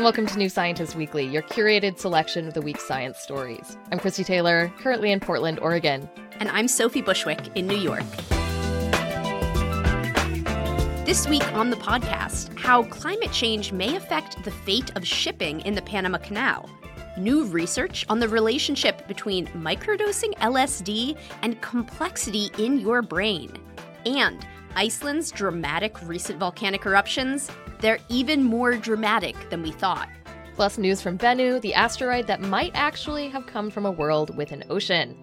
and welcome to New Scientist Weekly, your curated selection of the week's science stories. I'm Christie Taylor, currently in Portland, Oregon. And I'm Sophie Bushwick in New York. This week on the podcast, how climate change may affect the fate of shipping in the Panama Canal. New research on the relationship between microdosing LSD and complexity in your brain. And Iceland's dramatic recent volcanic eruptions, they're even more dramatic than we thought. Plus, news from Bennu, the asteroid that might actually have come from a world with an ocean.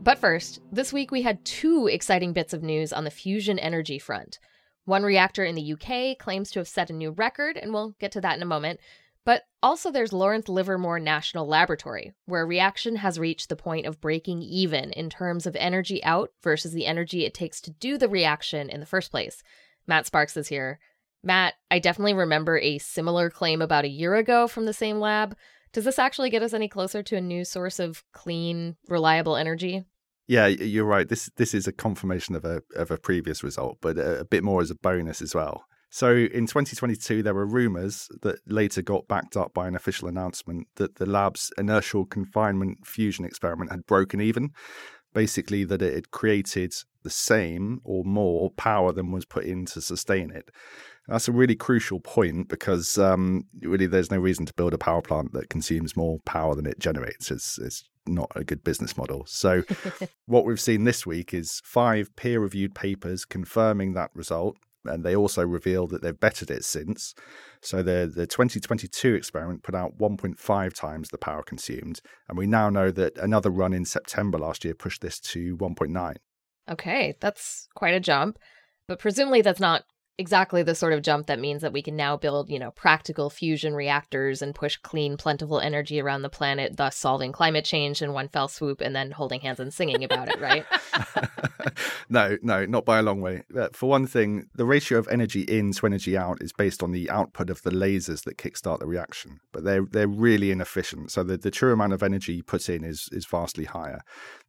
But first, this week we had two exciting bits of news on the fusion energy front. One reactor in the UK claims to have set a new record, and we'll get to that in a moment. But also, there's Lawrence Livermore National Laboratory, where reaction has reached the point of breaking even in terms of energy out versus the energy it takes to do the reaction in the first place. Matt Sparkes is here. Matt, I definitely remember a similar claim about a year ago from the same lab. Does this actually get us any closer to a new source of clean, reliable energy? Yeah, you're right. This this is a confirmation of a of a previous result, but a, a bit more as a bonus as well. So in 2022, there were rumors that later got backed up by an official announcement that the lab's inertial confinement fusion experiment had broken even. Basically, that it had created the same or more power than was put in to sustain it. That's a really crucial point because um, really there's no reason to build a power plant that consumes more power than it generates. It's, it's not a good business model. So, what we've seen this week is five peer reviewed papers confirming that result and they also revealed that they've bettered it since. So the the 2022 experiment put out 1.5 times the power consumed, and we now know that another run in September last year pushed this to 1.9. Okay, that's quite a jump. But presumably that's not exactly the sort of jump that means that we can now build, you know, practical fusion reactors and push clean, plentiful energy around the planet, thus solving climate change in one fell swoop and then holding hands and singing about it, right? no, no, not by a long way. Uh, for one thing, the ratio of energy in to energy out is based on the output of the lasers that kickstart the reaction, but they're they're really inefficient. So the, the true amount of energy you put in is is vastly higher.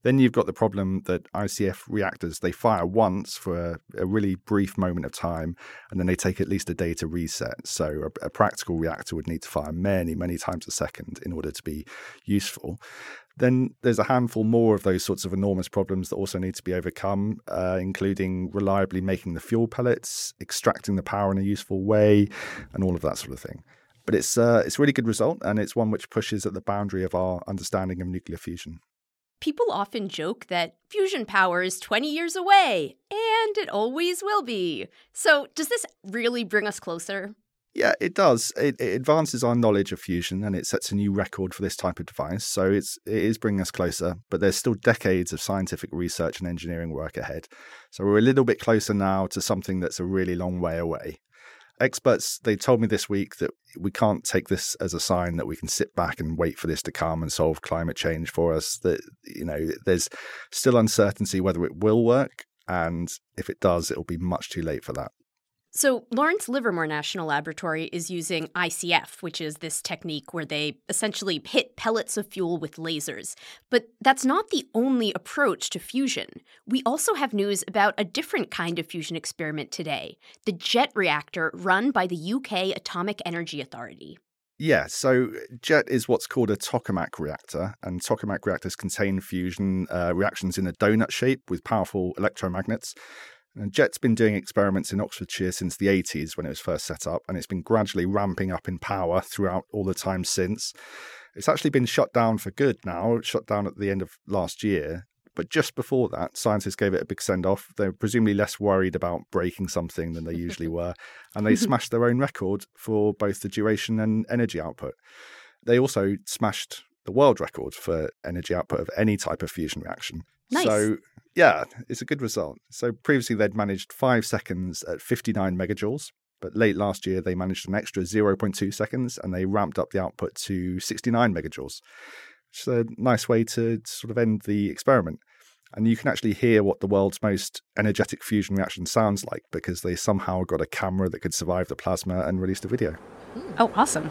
Then you've got the problem that ICF reactors they fire once for a, a really brief moment of time, and then they take at least a day to reset. So a, a practical reactor would need to fire many, many times a second in order to be useful. Then there's a handful more of those sorts of enormous problems that also need to be overcome, uh, including reliably making the fuel pellets, extracting the power in a useful way, and all of that sort of thing. But it's uh, it's a really good result, and it's one which pushes at the boundary of our understanding of nuclear fusion. People often joke that fusion power is 20 years away, and it always will be. So, does this really bring us closer? Yeah, it does. It, it, advances our knowledge of fusion and it sets a new record for this type of device. So it's it is bringing us closer, but there's still decades of scientific research and engineering work ahead. So we're a little bit closer now to something that's a really long way away. Experts they told me this week that we can't take this as a sign that we can sit back and wait for this to come and solve climate change for us. That you know, there's still uncertainty whether it will work, and if it does, it'll be much too late for that. So, Lawrence Livermore National Laboratory is using ICF, which is this technique where they essentially hit pellets of fuel with lasers. But that's not the only approach to fusion. We also have news about a different kind of fusion experiment today the JET reactor run by the UK Atomic Energy Authority. Yeah, so JET is what's called a tokamak reactor, and tokamak reactors contain fusion uh, reactions in a donut shape with powerful electromagnets. And JET's been doing experiments in Oxfordshire since the 80s when it was first set up, and it's been gradually ramping up in power throughout all the time since. It's actually been shut down for good now, shut down at the end of last year. But just before that, scientists gave it a big send off. They were presumably less worried about breaking something than they usually were, and they smashed their own record for both the duration and energy output. They also smashed the world record for energy output of any type of fusion reaction. Nice. So Yeah, it's a good result. So previously they'd managed five seconds at 59 megajoules, but late last year they managed an extra 0.2 seconds and they ramped up the output to 69 megajoules, is a nice way to sort of end the experiment. And you can actually hear what the world's most energetic fusion reaction sounds like because they somehow got a camera that could survive the plasma and released a video. Oh, awesome.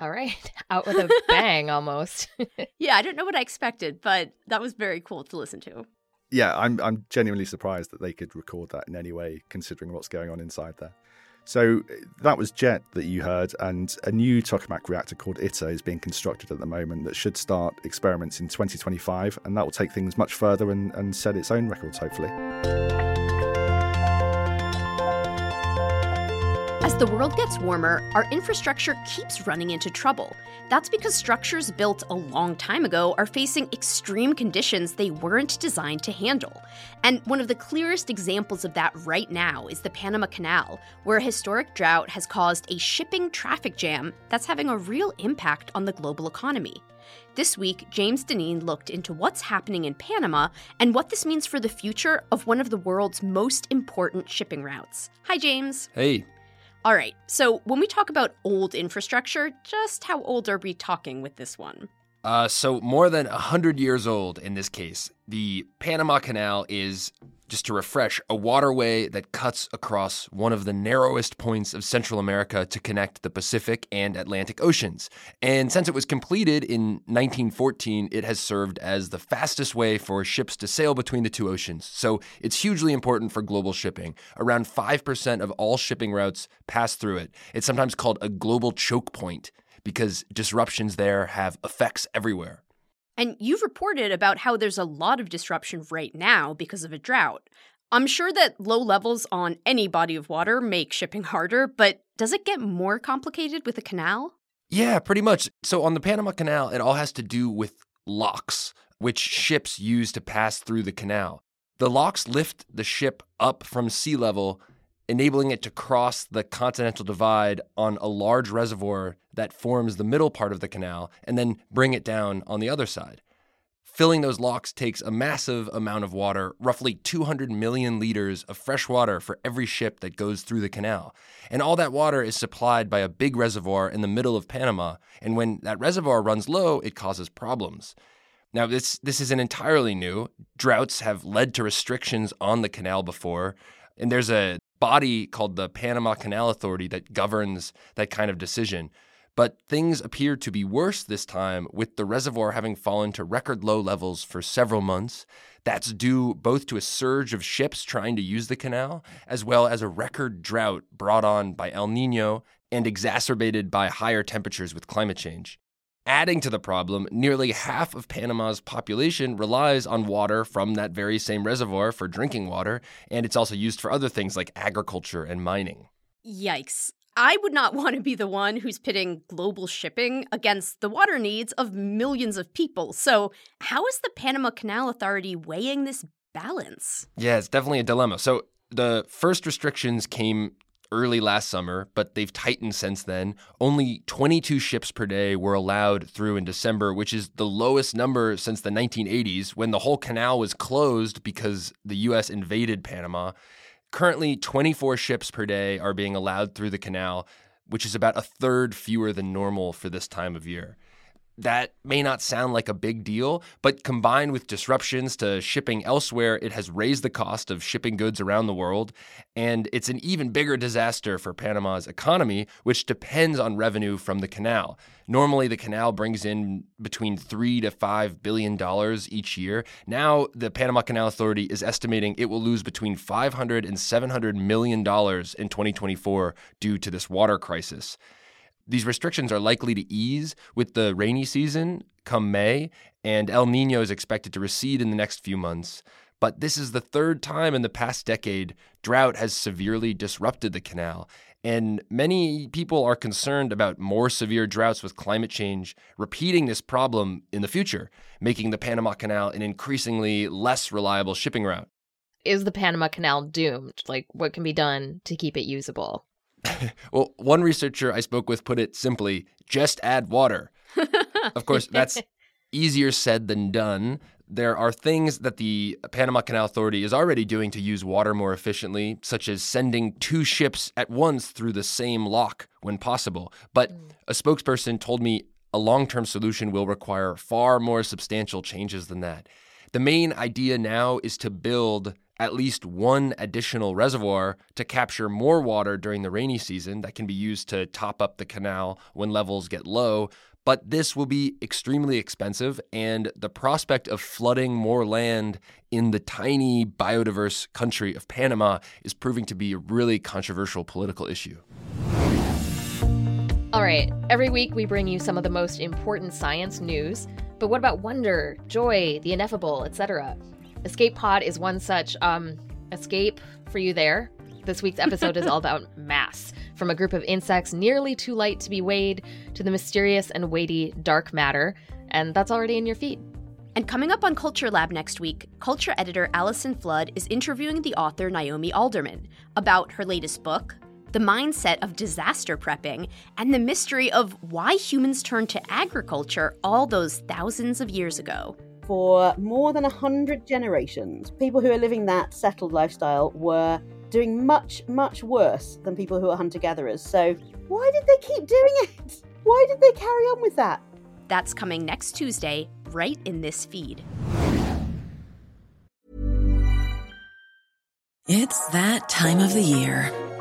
All right, out with a bang almost. Yeah, I don't know what I expected, but that was very cool to listen to. Yeah, I'm I'm genuinely surprised that they could record that in any way, considering what's going on inside there. So uh, that was JET that you heard, and a new tokamak reactor called ITER is being constructed at the moment that should start experiments in 2025, and that will take things much further and, and set its own records, hopefully. As the world gets warmer, our infrastructure keeps running into trouble. That's because structures built a long time ago are facing extreme conditions they weren't designed to handle. And one of the clearest examples of that right now is the Panama Canal, where a historic drought has caused a shipping traffic jam that's having a real impact on the global economy. This week, James Dinneen looked into what's happening in Panama and what this means for the future of one of the world's most important shipping routes. Hi, James. Hey, All right, so when we talk about old infrastructure, just how old are we talking with this one? uh, so more than 100 years old in this case. The Panama Canal is, just to refresh, a waterway that cuts across one of the narrowest points of Central America to connect the Pacific and Atlantic Oceans. And since it was completed in 1914, it has served as the fastest way for ships to sail between the two oceans. So it's hugely important for global shipping. Around 5% of all shipping routes pass through it. It's sometimes called a global choke point because disruptions there have effects everywhere. And you've reported about how there's a lot of disruption right now because of a drought. I'm sure that low levels on any body of water make shipping harder, but does it get more complicated with a canal? Yeah, pretty much. So on the Panama Canal, it all has to do with locks, which ships use to pass through the canal. The locks lift the ship up from sea level, enabling it to cross the continental divide on a large reservoir that forms the middle part of the canal and then bring it down on the other side. Filling those locks takes a massive amount of water, roughly 200 million liters of fresh water for every ship that goes through the canal. And all that water is supplied by a big reservoir in the middle of Panama. And when that reservoir runs low, it causes problems. Now, this, this isn't entirely new. Droughts have led to restrictions on the canal before. And there's a body called the Panama Canal Authority that governs that kind of decision. But things appear to be worse this time, with the reservoir having fallen to record low levels for several months. That's due both to a surge of ships trying to use the canal, as well as a record drought brought on by El Nino and exacerbated by higher temperatures with climate change. Adding to the problem, nearly half of Panama's population relies on water from that very same reservoir for drinking water, and it's also used for other things like agriculture and mining. Yikes. I would not want to be the one who's pitting global shipping against the water needs of millions of people. So, how is the Panama Canal Authority weighing this balance? Yeah, it's definitely a dilemma. So the first restrictions came early last summer, but they've tightened since then. Only 22 ships per day were allowed through in December, which is the lowest number since the 1980s when the whole canal was closed because the US invaded Panama. Currently, 24 ships per day are being allowed through the canal, which is about a third fewer than normal for this time of year. That may not sound like a big deal, but combined with disruptions to shipping elsewhere, it has raised the cost of shipping goods around the world. And it's an even bigger disaster for Panama's economy, which depends on revenue from the canal. Normally, the canal brings in between three to five billion dollars each year. Now, the Panama Canal Authority is estimating it will lose between 500 and 700 million dollars in 2024 due to this water crisis. These restrictions are likely to ease with the rainy season come May, and El Nino is expected to recede in the next few months. But this is the third time in the past decade drought has severely disrupted the canal. And many people are concerned about more severe droughts with climate change repeating this problem in the future, making the Panama Canal an increasingly less reliable shipping route. is the Panama Canal doomed? Like, what can be done to keep it usable? well, one researcher I spoke with put it simply just add water. of course, that's easier said than done. There are things that the Panama Canal Authority is already doing to use water more efficiently, such as sending two ships at once through the same lock when possible. But mm. a spokesperson told me a long term solution will require far more substantial changes than that. The main idea now is to build at least one additional reservoir to capture more water during the rainy season that can be used to top up the canal when levels get low. But this will be extremely expensive, and the prospect of flooding more land in the tiny biodiverse country of Panama is proving to be a really controversial political issue. All right, every week we bring you some of the most important science news. But what about wonder, joy, the ineffable, etc.? Escape Pod is one such um escape for you there. This week's episode is all about mass, from a group of insects nearly too light to be weighed to the mysterious and weighty dark matter, and that's already in your feed. And coming up on Culture Lab next week, culture editor Alison Flood is interviewing the author Naomi Alderman about her latest book, the mindset of disaster prepping, and the mystery of why humans turned to agriculture all those thousands of years ago for more than a hundred generations, people who are living that settled lifestyle were doing much, much worse than people who are hunter gatherers. So, why did they keep doing it? Why did they carry on with that? That's coming next Tuesday, right in this feed. It's that time of the year.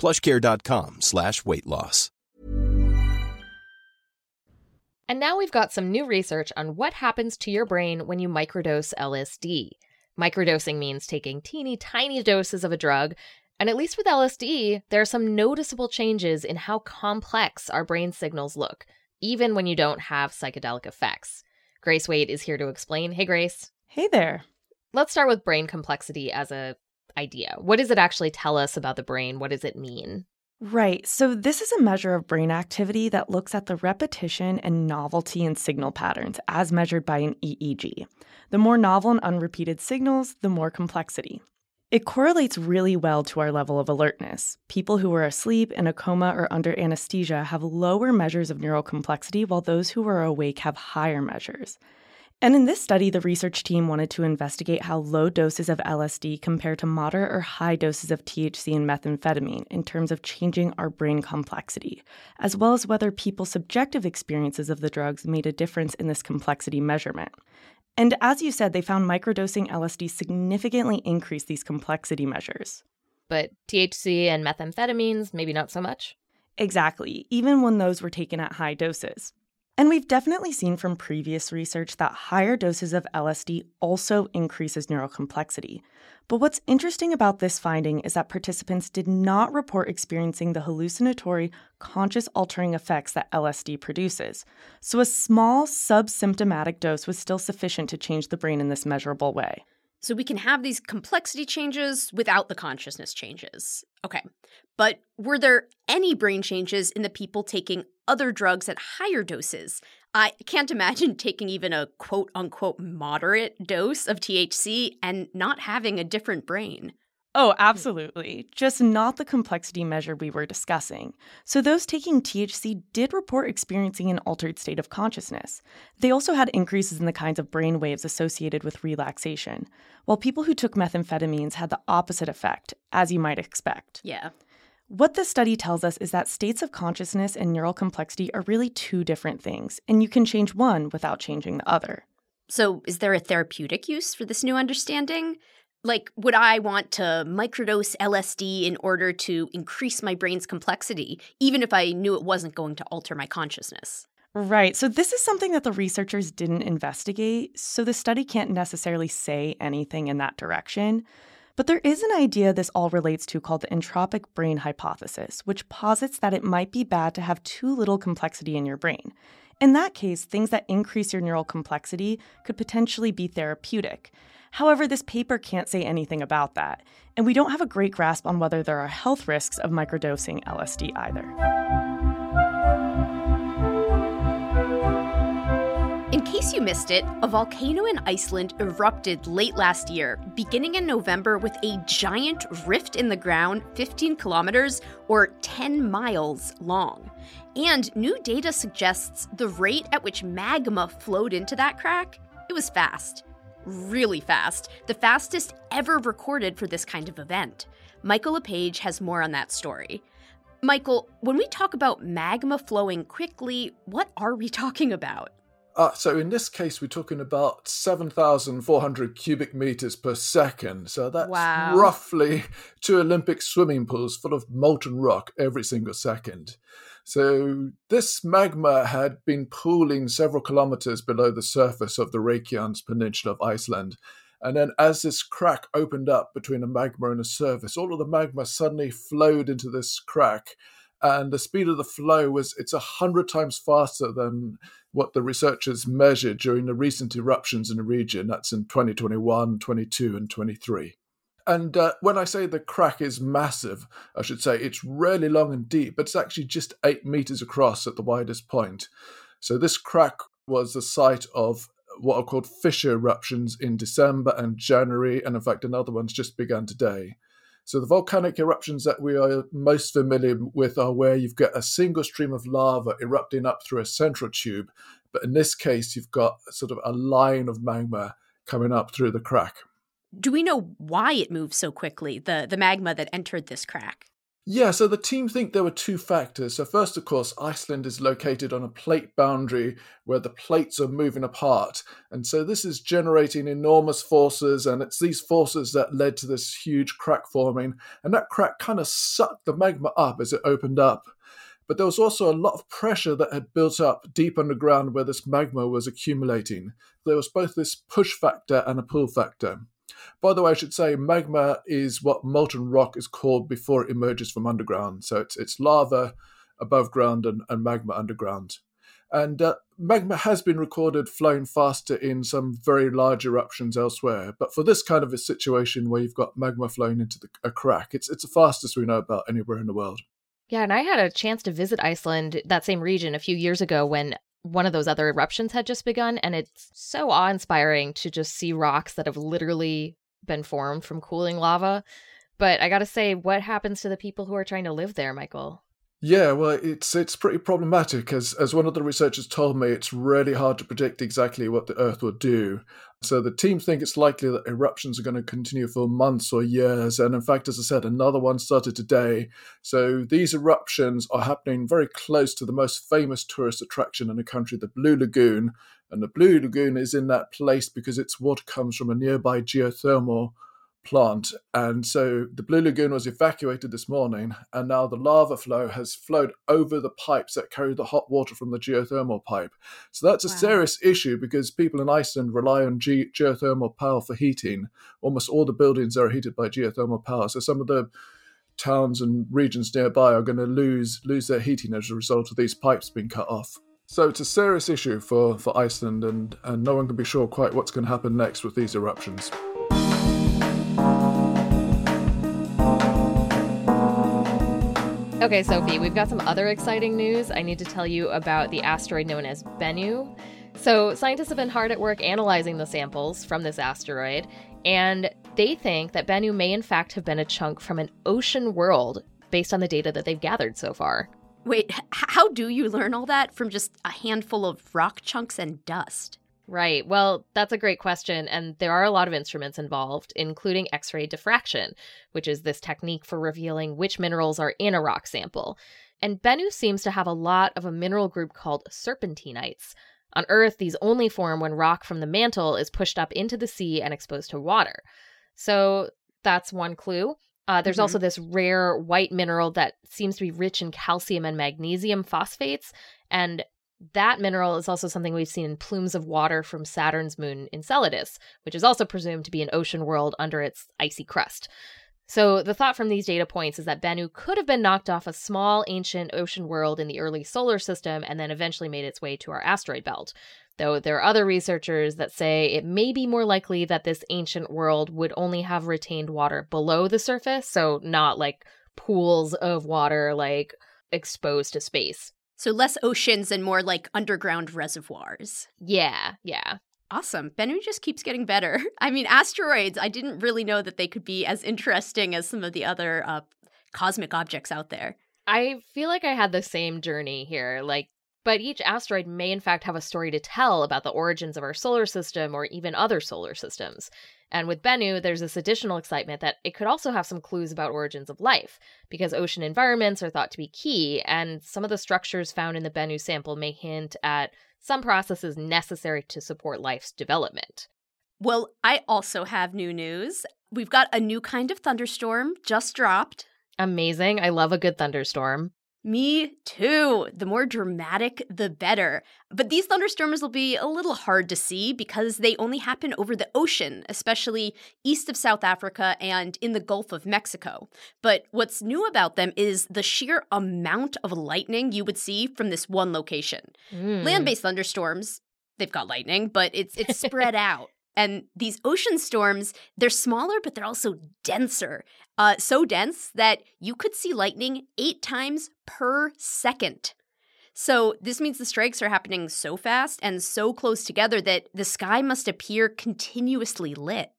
plushcare.com slash weight loss. And now we've got some new research on what happens to your brain when you microdose LSD. Microdosing means taking teeny tiny doses of a drug, and at least with LSD, there are some noticeable changes in how complex our brain signals look, even when you don't have psychedelic effects. Grace Wade is here to explain. Hey, Grace. Hey there. Let's start with brain complexity as a idea. What does it actually tell us about the brain? What does it mean? Right. So, this is a measure of brain activity that looks at the repetition and novelty in signal patterns as measured by an EEG. The more novel and unrepeated signals, the more complexity. It correlates really well to our level of alertness. People who are asleep, in a coma, or under anesthesia have lower measures of neural complexity, while those who are awake have higher measures. And in this study, the research team wanted to investigate how low doses of LSD compare to moderate or high doses of THC and methamphetamine in terms of changing our brain complexity, as well as whether people's subjective experiences of the drugs made a difference in this complexity measurement. And as you said, they found microdosing LSD significantly increased these complexity measures. But THC and methamphetamines, maybe not so much? Exactly, even when those were taken at high doses. And we've definitely seen from previous research that higher doses of LSD also increases neural complexity. But what's interesting about this finding is that participants did not report experiencing the hallucinatory, conscious altering effects that LSD produces. So a small subsymptomatic dose was still sufficient to change the brain in this measurable way. So we can have these complexity changes without the consciousness changes. Okay. But were there any brain changes in the people taking other drugs at higher doses? I can't imagine taking even a quote unquote moderate dose of THC and not having a different brain. Oh, hmm. absolutely. Just not the complexity measure we were discussing. So, those taking THC did report experiencing an altered state of consciousness. They also had increases in the kinds of brain waves associated with relaxation, while people who took methamphetamines had the opposite effect, as you might expect. Yeah. What this study tells us is that states of consciousness and neural complexity are really two different things, and you can change one without changing the other. So, is there a therapeutic use for this new understanding? Like, would I want to microdose LSD in order to increase my brain's complexity, even if I knew it wasn't going to alter my consciousness? Right. So, this is something that the researchers didn't investigate. So, the study can't necessarily say anything in that direction. But there is an idea this all relates to called the entropic brain hypothesis, which posits that it might be bad to have too little complexity in your brain. In that case, things that increase your neural complexity could potentially be therapeutic. However, this paper can't say anything about that, and we don't have a great grasp on whether there are health risks of microdosing LSD either. Case you missed it, a volcano in Iceland erupted late last year, beginning in November with a giant rift in the ground 15 kilometers or 10 miles long. And new data suggests the rate at which magma flowed into that crack, it was fast. Really fast. The fastest ever recorded for this kind of event. Michael Le Page has more on that story. Michael, when we talk about magma flowing quickly, what are we talking about? Uh, so in this case, we're talking about 7,400 cubic meters per second. So that's Wow. roughly two Olympic swimming pools full of molten rock every single second. So this magma had been pooling several kilometers below the surface of the Reykjanes Peninsula of Iceland. And then as this crack opened up between the magma and the surface, all of the magma suddenly flowed into this crack. And the speed of the flow was, it's a hundred times faster than what the researchers measured during the recent eruptions in the region. That's in 2021, 22, and 23. And uh, when I say the crack is massive, I should say it's really long and deep, but it's actually just eight meters across at the widest point. So this crack was the site of what are called fissure eruptions in December and January, and in fact, another one's just begun today. So the volcanic eruptions that we are most familiar with are where you've got a single stream of lava erupting up through a central tube, but in this case, you've got sort of a line of magma coming up through the crack. Do we know why it moved so quickly, the, the magma that entered this crack? Yeah, so the team think there were two factors. So, first, of course, Iceland is located on a plate boundary where the plates are moving apart. And so, this is generating enormous forces, and it's these forces that led to this huge crack forming. And that crack kind of sucked the magma up as it opened up. But there was also a lot of pressure that had built up deep underground where this magma was accumulating. There was both this push factor and a pull factor. By the way, I should say magma is what molten rock is called before it emerges from underground. So it's it's lava above ground and, and magma underground. And uh, magma has been recorded flowing faster in some very large eruptions elsewhere. But for this kind of a situation where you've got magma flowing into the, a crack, it's it's the fastest we know about anywhere in the world. Yeah, and I had a chance to visit Iceland, that same region, a few years ago when one of those other eruptions had just begun. And it's so awe inspiring to just see rocks that have literally been formed from cooling lava. But I got to say, what happens to the people who are trying to live there, Michael? Yeah, well, it's it's pretty problematic as as one of the researchers told me, it's really hard to predict exactly what the Earth will do. So the team think it's likely that eruptions are going to continue for months or years, and in fact, as I said, another one started today. So these eruptions are happening very close to the most famous tourist attraction in the country, the Blue Lagoon, and the Blue Lagoon is in that place because its water comes from a nearby geothermal plant. And so the Blue Lagoon was evacuated this morning, and now the lava flow has flowed over the pipes that carry the hot water from the geothermal pipe. So that's a Wow. serious issue because people in Iceland rely on ge- geothermal power for heating. Almost all the buildings are heated by geothermal power. So some of the towns and regions nearby are going to lose lose their heating as a result of these pipes being cut off. So it's a serious issue for, for Iceland, and, and no one can be sure quite what's going to happen next with these eruptions. Okay, Sophie, we've got some other exciting news. I need to tell you about the asteroid known as Bennu. So, scientists have been hard at work analyzing the samples from this asteroid, and they think that Bennu may, in fact, have been a chunk from an ocean world based on the data that they've gathered so far. Wait, how do you learn all that from just a handful of rock chunks and dust? Right. Well, that's a great question. And there are a lot of instruments involved, including X ray diffraction, which is this technique for revealing which minerals are in a rock sample. And Bennu seems to have a lot of a mineral group called serpentinites. On Earth, these only form when rock from the mantle is pushed up into the sea and exposed to water. So that's one clue. Uh, there's mm-hmm. also this rare white mineral that seems to be rich in calcium and magnesium phosphates. And that mineral is also something we've seen in plumes of water from Saturn's moon Enceladus, which is also presumed to be an ocean world under its icy crust. So, the thought from these data points is that Bennu could have been knocked off a small ancient ocean world in the early solar system and then eventually made its way to our asteroid belt. Though there are other researchers that say it may be more likely that this ancient world would only have retained water below the surface, so not like pools of water like exposed to space. So less oceans and more like underground reservoirs. Yeah, yeah. Awesome. Bennu just keeps getting better. I mean, asteroids, I didn't really know that they could be as interesting as some of the other uh, cosmic objects out there. I feel like I had the same journey here. Like, but each asteroid may in fact have a story to tell about the origins of our solar system or even other solar systems. And with Bennu, there's this additional excitement that it could also have some clues about origins of life, because ocean environments are thought to be key, and some of the structures found in the Bennu sample may hint at some processes necessary to support life's development. Well, I also have new news. We've got a new kind of thunderstorm just dropped. Amazing. I love a good thunderstorm. Me too. The more dramatic, the better. But these thunderstorms will be a little hard to see because they only happen over the ocean, especially east of South Africa and in the Gulf of Mexico. But what's new about them is the sheer amount of lightning you would see from this one location. Mm. Land-based thunderstorms, they've got lightning, but it's it's spread out. And these ocean storms, they're smaller, but they're also denser. Uh, so dense that you could see lightning eight times per second. So, this means the strikes are happening so fast and so close together that the sky must appear continuously lit.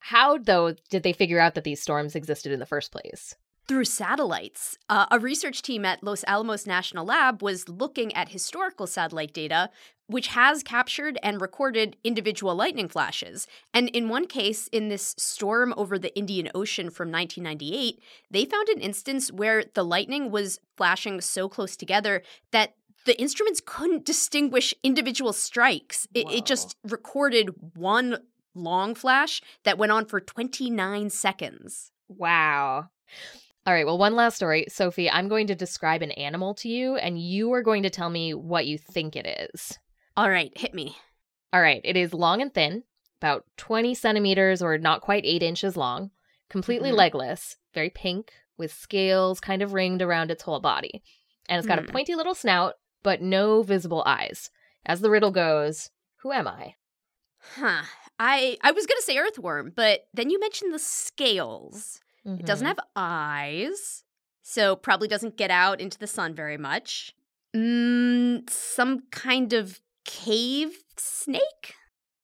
How, though, did they figure out that these storms existed in the first place? through satellites. Uh, a research team at Los Alamos National Lab was looking at historical satellite data, which has captured and recorded individual lightning flashes. And in one case, in this storm over the Indian Ocean from 1998, they found an instance where the lightning was flashing so close together that the instruments couldn't distinguish individual strikes. It, it just recorded one long flash that went on for 29 seconds. Wow. All right, well, one last story. Sophie, I'm going to describe an animal to you, and you are going to tell me what you think it is. All right, hit me. All right, it is long and thin, about 20 centimeters or not quite eight inches long, completely mm-hmm. legless, very pink, with scales kind of ringed around its whole body. And it's got mm. a hmm. pointy little snout, but no visible eyes. As the riddle goes, who am I? Huh. I I was going to say earthworm, but then you mentioned the scales. Mm-hmm. It doesn't mm-hmm. have eyes, so probably doesn't get out into the sun very much. Mm, some kind of cave snake?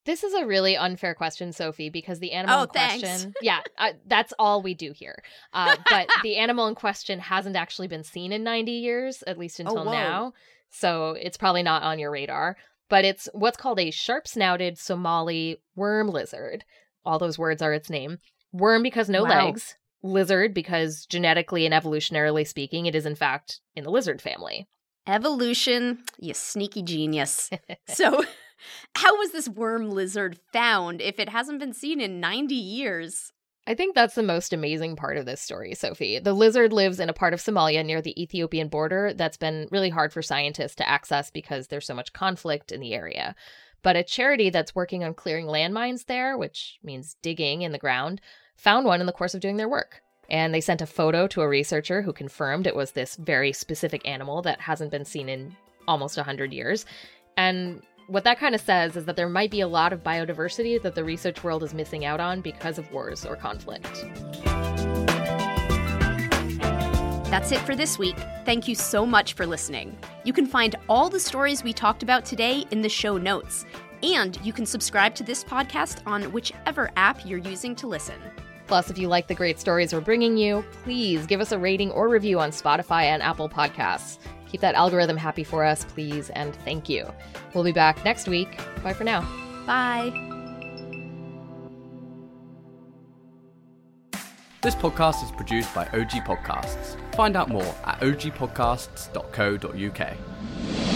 This is a really unfair question, Sophie, because the animal oh, in question, yeah, uh, that's all we do here. Uh, but the animal in question hasn't actually been seen in 90 years, at least oh, until oh, now. So it's probably not on your radar. But it's what's called a sharp snouted Somali worm lizard. All those words are its name. Worm because no wow. legs, lizard because genetically and evolutionarily speaking, it is in fact in the lizard family. Evolution, you sneaky genius. so, how was this worm lizard found if it hasn't been seen in 90 years? I think that's the most amazing part of this story, Sophie. The lizard lives in a part of Somalia near the Ethiopian border that's been really hard for scientists to access because there's so much conflict in the area. But a charity that's working on clearing landmines there, which means digging in the ground, found one in the course of doing their work. And they sent a photo to a researcher who confirmed it was this very specific animal that hasn't been seen in almost 100 years. And what that kind of says is that there might be a lot of biodiversity that the research world is missing out on because of wars or conflict. That's it for this week. Thank you so much for listening. You can find all the stories we talked about today in the show notes. And you can subscribe to this podcast on whichever app you're using to listen. Plus, if you like the great stories we're bringing you, please give us a rating or review on Spotify and Apple Podcasts. Keep that algorithm happy for us, please, and thank you. We'll be back next week. Bye for now. Bye. This podcast is produced by OG Podcasts. Find out more at ogpodcasts.co.uk.